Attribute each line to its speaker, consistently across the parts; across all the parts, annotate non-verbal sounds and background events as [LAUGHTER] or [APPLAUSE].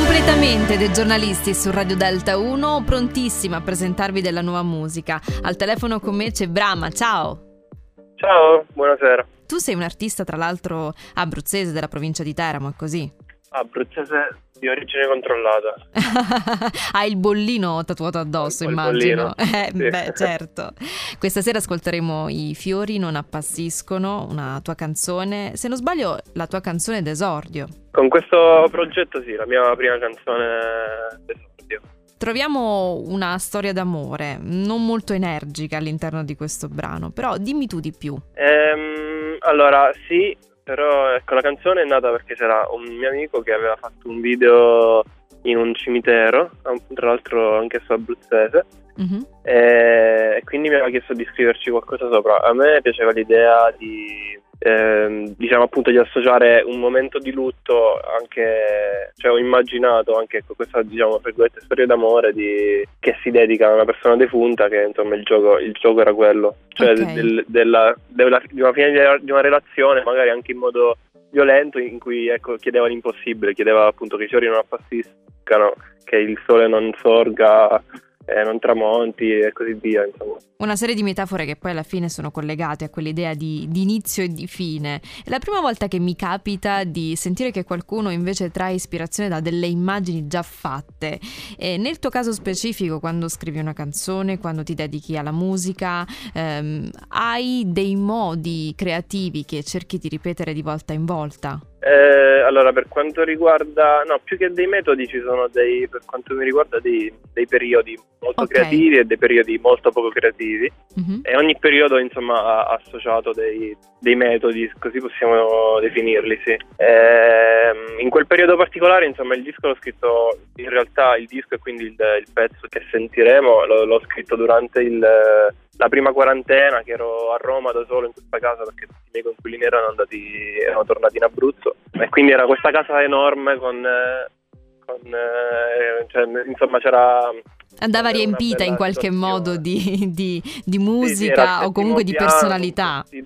Speaker 1: Completamente dei giornalisti su Radio Delta 1, prontissima a presentarvi della nuova musica. Al telefono con me c'è Brama, ciao!
Speaker 2: Ciao, buonasera.
Speaker 1: Tu sei un artista, tra l'altro, abruzzese della provincia di Teramo, è così?
Speaker 2: Abruzzese di origine controllata. [LAUGHS]
Speaker 1: Hai il bollino tatuato addosso,
Speaker 2: Il
Speaker 1: immagino. [LAUGHS] Eh,
Speaker 2: sì.
Speaker 1: beh, certo. Questa sera ascolteremo I fiori non appassiscono, una tua canzone. Se non sbaglio, la tua canzone d'esordio.
Speaker 2: Con questo progetto sì, la mia prima canzone d'esordio.
Speaker 1: Troviamo una storia d'amore, non molto energica all'interno di questo brano, però dimmi tu di più.
Speaker 2: Ehm, allora, sì, però ecco, la canzone è nata perché c'era un mio amico che aveva fatto un video in un cimitero, tra l'altro anche su abruzzese,
Speaker 1: Mhm.
Speaker 2: e e quindi mi aveva chiesto di scriverci qualcosa sopra. A me piaceva l'idea di, ehm, diciamo appunto, di associare un momento di lutto anche, cioè ho immaginato anche con questa, diciamo, virgolette, storia d'amore di, che si dedica a una persona defunta che insomma il gioco, il gioco era quello, cioè
Speaker 1: Ok.
Speaker 2: del- della, della- di una fine di- di una relazione magari anche in modo violento in cui ecco, chiedeva l'impossibile, chiedeva appunto che i fiori non appassiscano, che il sole non sorga, eh, non tramonti e così via. Insomma.
Speaker 1: Una serie di metafore che poi alla fine sono collegate a quell'idea di, di inizio e di fine. È la prima volta che mi capita di sentire che qualcuno invece trae ispirazione da delle immagini già fatte. E nel tuo caso specifico, quando scrivi una canzone, quando ti dedichi alla musica, ehm, hai dei modi creativi che cerchi di ripetere di volta in volta.
Speaker 2: Eh, allora, per quanto riguarda, no, più che dei metodi, ci sono dei, per quanto mi riguarda, dei, dei periodi molto
Speaker 1: Ok.
Speaker 2: creativi e dei periodi molto poco creativi.
Speaker 1: Mhm.
Speaker 2: E ogni periodo, insomma, ha associato dei, dei metodi, così possiamo definirli, sì. Ehm, in quel periodo particolare, insomma, il disco l'ho scritto, in realtà il disco e quindi il, il pezzo che sentiremo, l'ho, l'ho scritto durante il, la prima quarantena, che ero a Roma da solo in questa casa perché tutti i miei coinquilini erano andati, erano tornati in Abruzzo. E quindi era questa casa enorme con... eh, con, eh, cioè, insomma, c'era
Speaker 1: Andava riempita in qualche modo di, di- di
Speaker 2: Sì, sì,
Speaker 1: musica
Speaker 2: era al
Speaker 1: o comunque di
Speaker 2: piano,
Speaker 1: personalità.
Speaker 2: sì,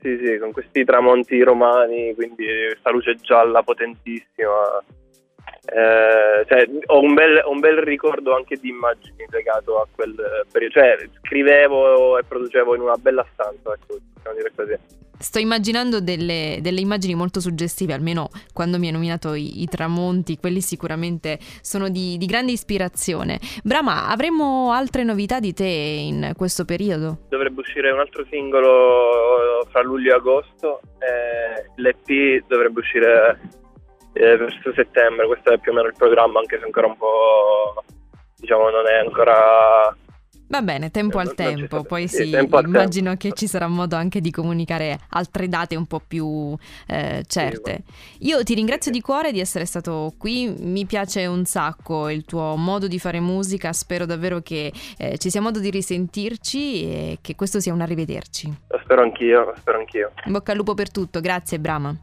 Speaker 2: sì, con questi tramonti romani, quindi questa luce gialla potentissima. Eh, cioè, ho, un bel, ho un bel ricordo anche di immagini legato a quel periodo. Cioè, scrivevo e producevo in una bella stanza, ecco, possiamo dire così.
Speaker 1: Sto immaginando delle, delle immagini molto suggestive, almeno quando mi hai nominato i, i tramonti, quelli sicuramente sono di, di grande ispirazione. Brama, avremo altre novità di te in questo periodo?
Speaker 2: Dovrebbe uscire un altro singolo fra luglio e agosto. e L'EP dovrebbe uscire eh, verso settembre. Questo è più o meno il programma, anche se ancora un po'. diciamo, non è ancora.
Speaker 1: Va bene, tempo
Speaker 2: Eh,
Speaker 1: al tempo, poi
Speaker 2: sì,
Speaker 1: sì,
Speaker 2: tempo
Speaker 1: immagino
Speaker 2: tempo.
Speaker 1: che ci sarà modo anche di comunicare altre date un po' più eh, certe. Io ti ringrazio di cuore di essere stato qui, mi piace un sacco il tuo modo di fare musica, spero davvero che eh, ci sia modo di risentirci e che questo sia un arrivederci.
Speaker 2: Lo spero anch'io, lo spero anch'io.
Speaker 1: In bocca al lupo per tutto, grazie Brama.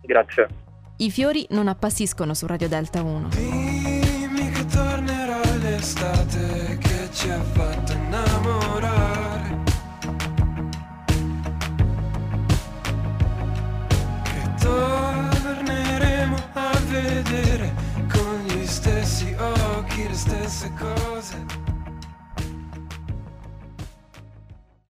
Speaker 2: Grazie.
Speaker 1: I fiori non appassiscono su Radio Delta 1.
Speaker 3: Ci ha fatto innamorare. Che torneremo a vedere con gli stessi occhi le stesse cose.